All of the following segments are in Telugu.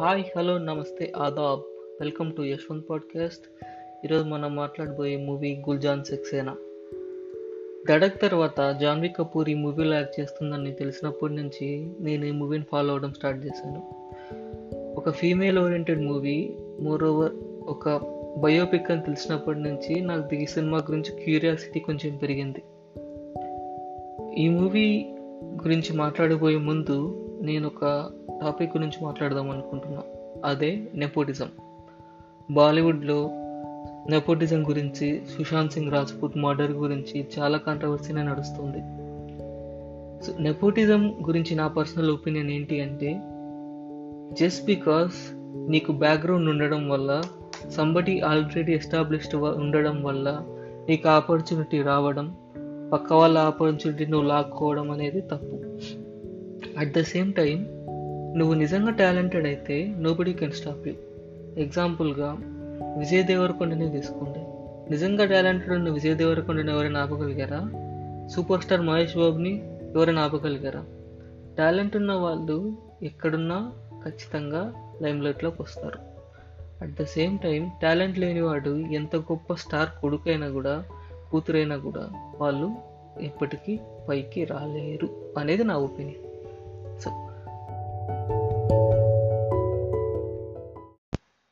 హాయ్ హలో నమస్తే Aadab. Welcome to Yashwant podcast. ఈరోజు మనం మాట్లాడబోయే మూవీ గుల్జాన్ సెక్సేనా. ధడక్ తర్వాత జాన్వీ కపూర్ ఈ మూవీలో యాక్ట్ చేస్తుందని తెలిసినప్పటి నుంచి నేను ఈ మూవీని ఫాలో అవడం స్టార్ట్ చేశాను. ఒక female oriented movie. More over ఒక బయోపిక్ అని తెలిసినప్పటి నుంచి నాకు ఈ సినిమా గురించి క్యూరియాసిటీ కొంచెం పెరిగింది. ఈ మూవీ గురించి మాట్లాడబోయే ముందు నేను ఒక టాపిక్ గురించి మాట్లాడదాం అనుకుంటున్నా. అదే నెపోటిజం బాలీవుడ్లో నెపోటిజం గురించి సుశాంత్ సింగ్ రాజ్పూత్ మర్డర్ గురించి చాలా కాంట్రవర్సీనే నడుస్తుంది. సో నెపోటిజం గురించి నా పర్సనల్ ఒపీనియన్ ఏంటి అంటే జస్ట్ బికాస్ నీకు బ్యాక్గ్రౌండ్ ఉండడం వల్ల సంబడి ఆల్రెడీ ఎస్టాబ్లిష్డ్ ఉండడం వల్ల నీకు ఆపర్చునిటీ రావడం పక్క వాళ్ళ ఆపర్చునిటీ నువ్వు లాక్కోవడం అనేది తప్పు. అట్ ద సేమ్ టైం నువ్వు నిజంగా టాలెంటెడ్ అయితే నోబడి కెన్ స్టాప్ యూ ఎగ్జాంపుల్గా విజయ్ దేవరకొండని తీసుకోండి. నిజంగా టాలెంటెడ్ ఉన్న విజయ్ దేవరకొండని ఎవరైనా ఆపగలిగారా? సూపర్ స్టార్ మహేష్ బాబుని ఎవరైనా ఆపగలిగారా? టాలెంట్ ఉన్న వాళ్ళు ఎక్కడున్నా ఖచ్చితంగా లైమ్లైట్లోకి వస్తారు. At the same time talent లేనివాడు ఎంత గొప్ప స్టార్ కొడుకైనా కూడా కూతురైనా కూడా వాళ్ళు ఎప్పటికీ పైకి రాలేరు అనేది నా opinion.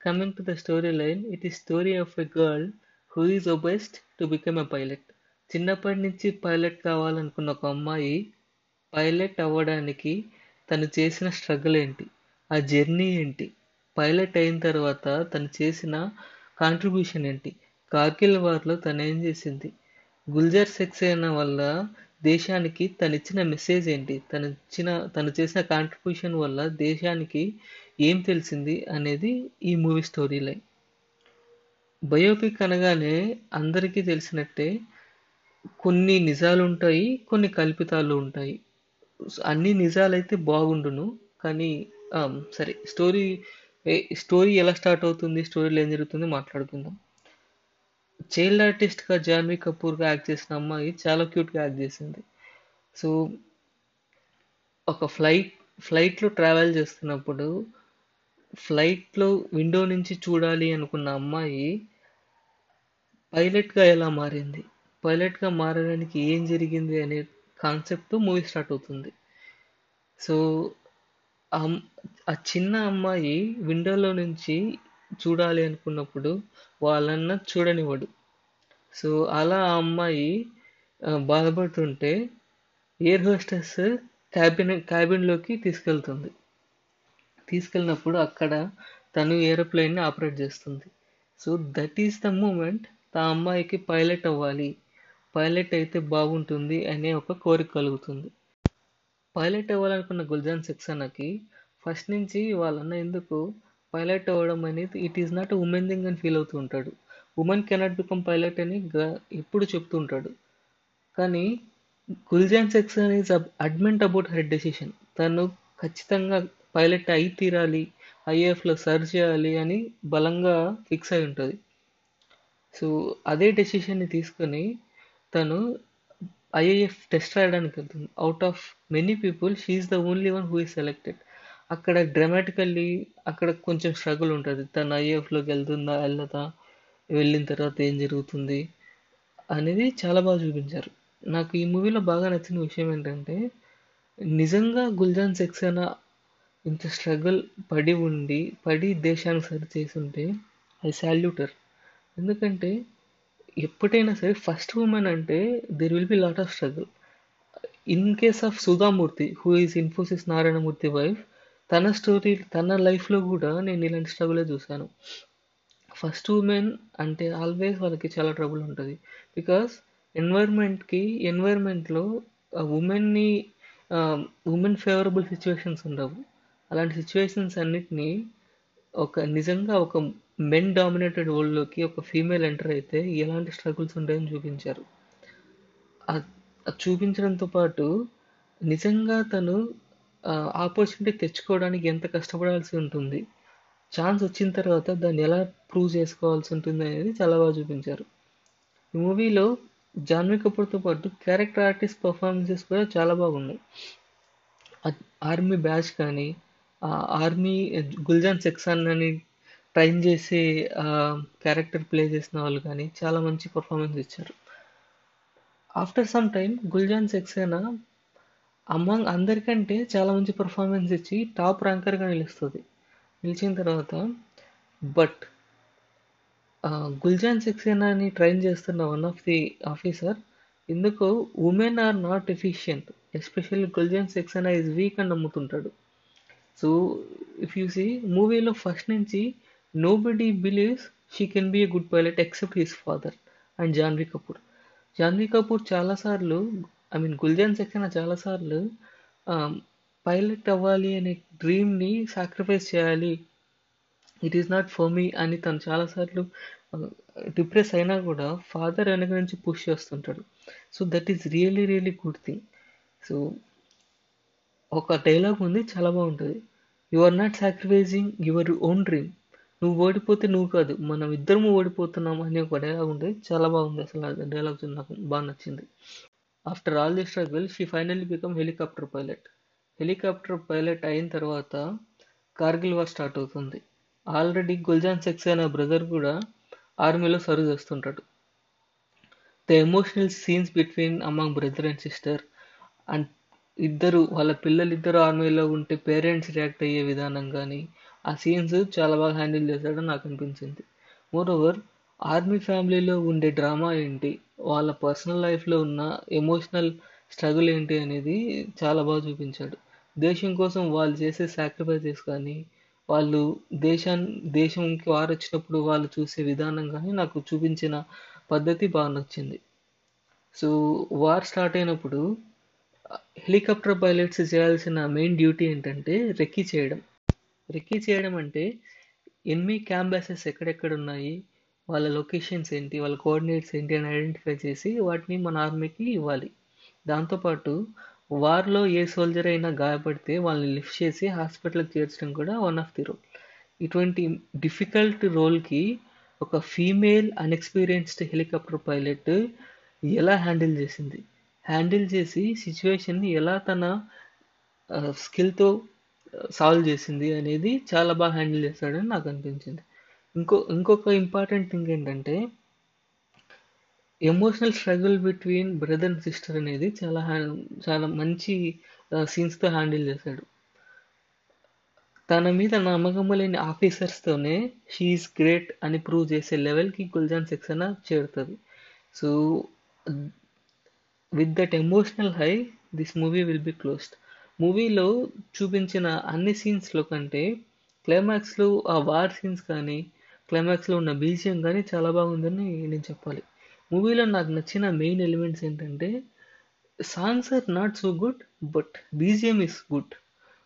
Coming to the story line it ఈ story of a girl who is obsessed to become a pilot చిన్నప్పటి నుంచి పైలట్ కావాలనుకున్న ఒక అమ్మాయి పైలట్ అవ్వడానికి తను చేసిన స్ట్రగుల్ ఏంటి? ఆ జర్నీ ఏంటి? పైలట్ అయిన తర్వాత తను చేసిన కాంట్రిబ్యూషన్ ఏంటి? కార్గిల్ వార్లో తను ఏం చేసింది? గుల్జర్ సెక్సేనా వల్ల దేశానికి తను ఇచ్చిన మెసేజ్ ఏంటి? తను ఇచ్చిన తను చేసిన కాంట్రిబ్యూషన్ వల్ల దేశానికి ఏం తెలిసింది అనేది ఈ మూవీ స్టోరీ లైన్. బయోపిక్ అనగానే అందరికీ తెలిసినట్టే కొన్ని నిజాలు ఉంటాయి కొన్ని కల్పితాలు ఉంటాయి. అన్ని నిజాలైతే బాగుండును కానీ సరే స్టోరీ స్టోరీ ఎలా స్టార్ట్ అవుతుంది స్టోరీలో ఏం జరుగుతుంది మాట్లాడుకుందాం. చైల్డ్ ఆర్టిస్ట్గా జాన్వీ కపూర్గా యాక్ట్ చేసిన అమ్మాయి చాలా క్యూట్గా యాక్ట్ చేసింది. సో ఒక ఫ్లైట్ ఫ్లైట్లో ట్రావెల్ చేస్తున్నప్పుడు ఫ్లైట్లో విండో నుంచి చూడాలి అనుకున్న అమ్మాయి పైలట్గా ఎలా మారింది? పైలట్గా మారడానికి ఏం జరిగింది అనే కాన్సెప్ట్ మూవీ స్టార్ట్ అవుతుంది. సో ఆ చిన్న అమ్మాయి విండోలో నుంచి చూడాలి అనుకున్నప్పుడు వాళ్ళన్న చూడనివ్వడు. సో అలా ఆ అమ్మాయి బాధపడుతుంటే ఎయిర్ హోస్టెస్ క్యాబిన్ క్యాబిన్లోకి తీసుకెళ్తుంది. తీసుకెళ్ళినప్పుడు అక్కడ తను ఏరోప్లేన్ని ఆపరేట్ చేస్తుంది. So that is the moment ఆ అమ్మాయికి పైలట్ అవ్వాలి. పైలట్ అయితే బాగుంటుంది అనే ఒక కోరిక కలుగుతుంది. పైలట్ అవ్వాలనుకున్న గుల్జాన్ సెక్సనాకి ఫస్ట్ నుంచి వాళ్ళన్న ఎందుకు పైలట్ అవ్వడం అనేది it is not women thing అని ఫీల్ అవుతూ ఉంటాడు. ఉమెన్ కెనాట్ బికమ్ పైలట్ అని ఎప్పుడు చెప్తూ ఉంటాడు. కానీ Gunjan Saxena is adamant about her decision తను ఖచ్చితంగా పైలట్ అయి తీరాలి ఐఏఎఫ్లో సర్చ్ చేయాలి అని బలంగా ఫిక్స్ అయి ఉంటుంది. సో అదే డెసిషన్ని తీసుకొని తను ఐఏఎఫ్ టెస్ట్ రాయడానికి వెళ్తుంది. Out of many people she's the only one who is selected అక్కడ డ్రామాటికల్లీ అక్కడ కొంచెం స్ట్రగుల్ ఉంటుంది. తను ఐఏఎఫ్లోకి వెళ్తుందా వెళ్ళదా వెళ్ళిన తర్వాత ఏం జరుగుతుంది అనేది చాలా బాగా చూపించారు. నాకు ఈ మూవీలో బాగా నచ్చిన విషయం ఏంటంటే నిజంగా గుల్జాన్ సెక్సేనా ఇంత స్ట్రగుల్ పడి ఉండి పడి దేశానికి సరి చేసి ఉంటే ఐ సాల్యూటర్ ఎందుకంటే ఎప్పుడైనా సరే ఫస్ట్ ఉమెన్ అంటే there will be lot of struggle in case of Sudha Murthy who is Infosys Narayana Murthy wife తన స్టోరీ తన లైఫ్లో కూడా నేను ఇలాంటి స్ట్రగులే చూశాను. ఫస్ట్ ఉమెన్ అంటే ఆల్వేస్ వాళ్ళకి చాలా ట్రబుల్ ఉంటుంది. బికాస్ ఎన్వైర్న్మెంట్కి ఎన్వైర్న్మెంట్లో ఉమెన్ని ఉమెన్ ఫేవరబుల్ సిచ్యువేషన్స్ ఉండవు. అలాంటి సిచ్యువేషన్స్ అన్నిటినీ ఒక నిజంగా ఒక మెన్ డామినేటెడ్ వరల్డ్లోకి ఒక ఫీమేల్ ఎంటర్ అయితే ఎలాంటి స్ట్రగుల్స్ ఉంటాయని చూపించారు. చూపించడంతో పాటు నిజంగా తను ఆపర్చునిటీ తెచ్చుకోవడానికి ఎంత కష్టపడాల్సి ఉంటుంది ఛాన్స్ వచ్చిన తర్వాత దాన్ని ఎలా ప్రూవ్ చేసుకోవాల్సి ఉంటుంది అనేది చాలా బాగా చూపించారు. ఈ మూవీలో జాన్వీ కపూర్తో పాటు క్యారెక్టర్ ఆర్టిస్ట్ పర్ఫార్మెన్సెస్ కూడా చాలా బాగున్నాయి. ఆర్మీ బ్యాచ్ కానీ ఆర్మీ గుల్జాన్ సెక్సాన్ అని ట్రైన్ చేసే క్యారెక్టర్ ప్లే చేసిన వాళ్ళు కానీ చాలా మంచి పర్ఫార్మెన్స్ ఇచ్చారు. After some time Gunjan Saxena among అందరికంటే చాలా మంచి పర్ఫార్మెన్స్ ఇచ్చి టాప్ ర్యాంకర్గా నిలుస్తుంది. నిలిచిన తర్వాత బట్ గుల్జాన్ సెక్సేనాని ట్రైన్ చేస్తున్న వన్ ఆఫ్ ది ఆఫీసర్ ఎందుకు women are not efficient especially Gunjan Saxena is weak అని నమ్ముతుంటాడు. సో ఇఫ్ యూ సీ మూవీలో ఫస్ట్ నుంచి nobody believes she can be a good pilot except his father and Janhvi Kapoor Janhvi Kapoor చాలాసార్లు ఐ మీన్ గుల్జాన్ సెక్సేనా చాలాసార్లు పైలట్ అవ్వాలి అనే డ్రీమ్ని సాక్రిఫైస్ చేయాలి. It is not for me అని తను చాలాసార్లు డిప్రెస్ uh, అయినా కూడా ఫాదర్ వెనక నుంచి పుష్ చేస్తుంటాడు. So that is really really good thing so ఒక డైలాగ్ ఉంది చాలా బాగుంటుంది. You are not sacrificing your own dream నువ్వు ఓడిపోతే నువ్వు కాదు మనం ఇద్దరము ఓడిపోతున్నాం అనే ఒక డైలాగ్ ఉంటుంది చాలా బాగుంది అసలు డైలాగ్స్ డైలాగ్ నాకు బాగా నచ్చింది. After all the struggle she finally become helicopter pilot helicopter pilot అయిన తర్వాత కార్గిల్ వార్ స్టార్ట్ అవుతుంది. ఆల్రెడీ గుల్జాన్ సెక్సేనా బ్రదర్ కూడా ఆర్మీలో సర్వ్ చేస్తుంటాడు. The emotional scenes between among brother and sister and ఇద్దరు వాళ్ళ పిల్లలు ఇద్దరు ఆర్మీలో ఉంటే పేరెంట్స్ రియాక్ట్ అయ్యే విధానం కానీ ఆ సీన్స్ చాలా బాగా హ్యాండిల్ చేశాడని నాకు అనిపించింది. మోర్ ఓవర్ ఆర్మీ ఫ్యామిలీలో ఉండే డ్రామా ఏంటి? వాళ్ళ పర్సనల్ లైఫ్లో ఉన్న ఎమోషనల్ స్ట్రగుల్ ఏంటి అనేది చాలా బాగా చూపించాడు. దేశం కోసం వాళ్ళు చేసే సాక్రిఫైసెస్ కానీ వాళ్ళు దేశాన్ని దేశంకి వారు వచ్చినప్పుడు వాళ్ళు చూసే విధానం కానీ నాకు చూపించిన పద్ధతి బాగా నచ్చింది. సో వార్ స్టార్ట్ అయినప్పుడు హెలికాప్టర్ పైలట్స్ చేయాల్సిన మెయిన్ డ్యూటీ ఏంటంటే రెక్కీ చేయడం. రెక్కీ చేయడం అంటే ఎనిమి క్యాంబాసెస్ ఎక్కడెక్కడ ఉన్నాయి వాళ్ళ లొకేషన్స్ ఏంటి వాళ్ళ కోఆర్డినేట్స్ ఏంటి అని ఐడెంటిఫై చేసి వాటిని మన ఆర్మీకి ఇవ్వాలి. దాంతోపాటు వార్లో ఏ సోల్జర్ అయినా గాయపడితే వాళ్ళని లిఫ్ట్ చేసి హాస్పిటల్కి చేర్చడం కూడా వన్ ఆఫ్ ది రోల్ ఇటువంటి డిఫికల్ట్ రోల్కి ఒక ఫీమేల్ అన్ఎక్స్పీరియన్స్డ్ హెలికాప్టర్ పైలట్ ఎలా హ్యాండిల్ చేసింది? హ్యాండిల్ చేసి సిచ్యువేషన్ని ఎలా తన స్కిల్తో సాల్వ్ చేసింది అనేది చాలా బాగా హ్యాండిల్ చేస్తాడని నాకు అనిపించింది. ఇంకో ఇంకొక ఇంపార్టెంట్ థింగ్ ఏంటంటే emotional struggle between brother and sister అనేది చాలా చాలా మంచి సీన్స్తో హ్యాండిల్ చేశాడు. తన మీద నమ్మకం లేని ఆఫీసర్స్తోనే షీఈస్ గ్రేట్ అని ప్రూవ్ చేసే లెవెల్కి గుల్జాన్ సెక్సనా చేరుతుంది. So with that emotional high this movie will be closed. మూవీలో చూపించిన అన్ని సీన్స్లో కంటే క్లైమాక్స్లో ఆ వార్ సీన్స్ కానీ క్లైమాక్స్లో ఉన్న బీజియం కానీ చాలా బాగుందని నేను చెప్పాలి. మూవీలో నాకు నచ్చిన మెయిన్ ఎలిమెంట్స్ ఏంటంటే songs are not so good but BGM is good.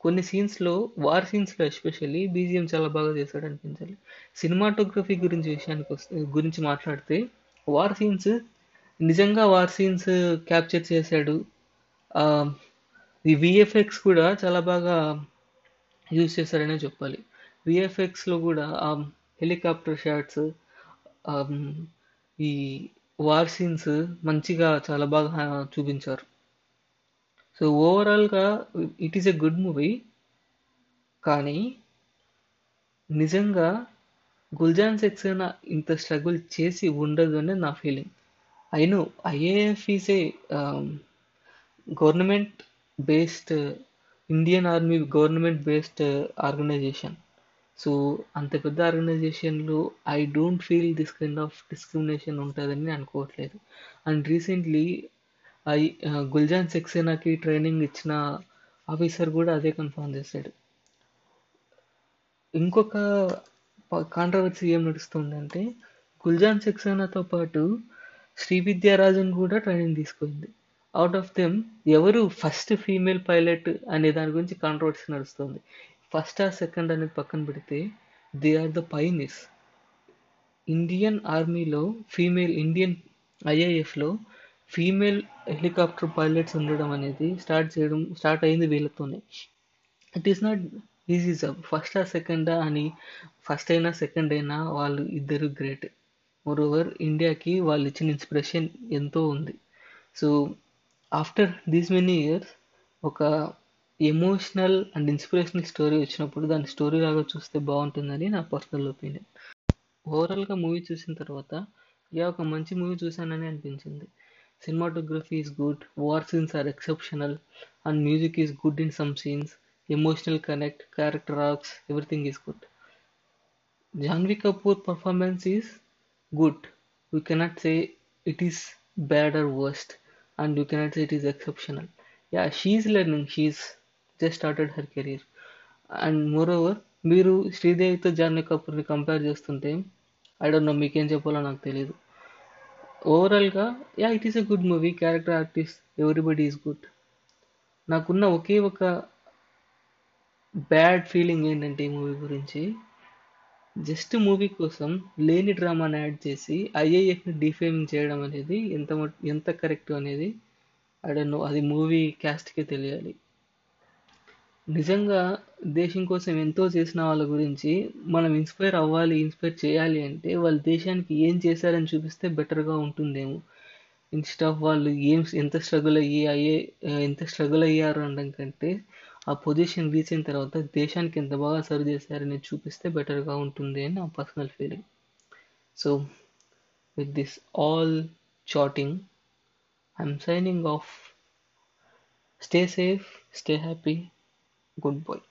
కొన్ని సీన్స్లో వార్ సీన్స్లో ఎస్పెషల్లీ బీజిఎం చాలా బాగా చేశాడు అనిపించాలి. సినిమాటోగ్రఫీ గురించి విషయానికి వస్తే గురించి మాట్లాడితే వార్ సీన్స్ నిజంగా వార్ సీన్స్ క్యాప్చర్ చేశాడు. ఈ విఎఫ్ఎక్స్ కూడా చాలా బాగా యూజ్ చేశారనే చెప్పాలి. విఎఫ్ఎక్స్లో కూడా ఆ హెలికాప్టర్ షాట్స్ ఈ వార్ సీన్స్ మంచిగా చాలా బాగా చూపించారు. సో ఓవరాల్గా it is a good movie. కానీ నిజంగా గుల్జాన్ సెక్సేనా ఇంత స్ట్రగుల్ చేసి ఉండదు అనేది నా feeling. అయినో IAF is a government based Indian army government based organization. So అంత పెద్ద ఆర్గనైజేషన్లో I don't feel this kind of discrimination ఉంటుందని అనుకోవట్లేదు. అండ్ రీసెంట్లీ ఐ గుల్జాన్ సెక్సేనాకి ట్రైనింగ్ ఇచ్చిన ఆఫీసర్ కూడా అదే కన్ఫర్మ్ చేశాడు. ఇంకొక కాంట్రవర్సీ ఏం నడుస్తుందంటే గుల్జాన్ సెక్సేనాతో పాటు శ్రీవిద్యారాజన్ కూడా ట్రైనింగ్ తీసుకుంది. అవుట్ ఆఫ్ దెమ్ ఎవరు ఫస్ట్ ఫీమేల్ పైలట్ అనే దాని గురించి కాంట్రవర్సీ నడుస్తుంది. ఫస్ట్ ఆ సెకండ్ అనేది పక్కన పెడితే they are the pioneers Indian ఆర్మీలో ఫీమేల్ ఇండియన్ ఐఏఎఫ్లో ఫీమేల్ హెలికాప్టర్ పైలట్స్ ఉండడం అనేది స్టార్ట్ చేయడం స్టార్ట్ అయింది వీళ్ళతోనే. It is not easy job first ఆ సెకండా అని ఫస్ట్ అయినా సెకండ్ అయినా వాళ్ళు ఇద్దరు గ్రేట్ మోర్ ఓవర్ ఇండియాకి వాళ్ళు ఇచ్చిన ఇన్స్పిరేషన్ ఎంతో ఉంది. So after these many years ఒక ఎమోషనల్ అండ్ ఇన్స్పిరేషనల్ స్టోరీ వచ్చినప్పుడు దాని స్టోరీ లాగా చూస్తే బాగుంటుందని నా పర్సనల్ ఒపీనియన్ ఓవరాల్గా మూవీ చూసిన తర్వాత యా ఒక మంచి మూవీ చూశానని అనిపించింది. Cinematography is good war scenes are exceptional and music is good in some scenes emotional connect character arcs everything is good Janhvi Kapoor performance is good. We cannot say it is bad or worst, and you cannot say it is exceptional. Yeah, she's learning. She's just started her career. And moreover, మీరు శ్రీదేవితో జాన్వి కపూర్ని కంపేర్ చేస్తుంటే ఐ డోంట్ నో మీకేం చెప్పాలో నాకు తెలియదు ఓవరాల్గా yeah it is a good movie character artist everybody is good నాకున్న ఒకే ఒక బ్యాడ్ ఫీలింగ్ ఏంటంటే ఈ మూవీ గురించి జస్ట్ మూవీ కోసం లేని డ్రామాని యాడ్ చేసి ఐఏఎఫ్ని డిఫేమ్ చేయడం అనేది ఎంత ఎంత కరెక్ట్ అనేది అడను అది మూవీ క్యాస్ట్కే తెలియాలి. నిజంగా దేశం కోసం ఎంతో చేసిన వాళ్ళ గురించి మనం ఇన్స్పైర్ అవ్వాలి ఇన్స్పైర్ చేయాలి అంటే వాళ్ళు దేశానికి ఏం చేశారని చూపిస్తే బెటర్గా ఉంటుందేమో. ఇన్స్టా ఆఫ్ వాళ్ళు ఏం ఎంత స్ట్రగుల్ అయ్యి అయ్యే ఎంత స్ట్రగుల్ అయ్యారు అనడం కంటే ఆ పొజిషన్ రీచ్ అయిన తర్వాత దేశానికి ఎంత బాగా సర్వ్ చేశారని చూపిస్తే బెటర్గా ఉంటుంది అని నా personal feeling so with this all chatting I'm signing off stay safe stay happy goodbye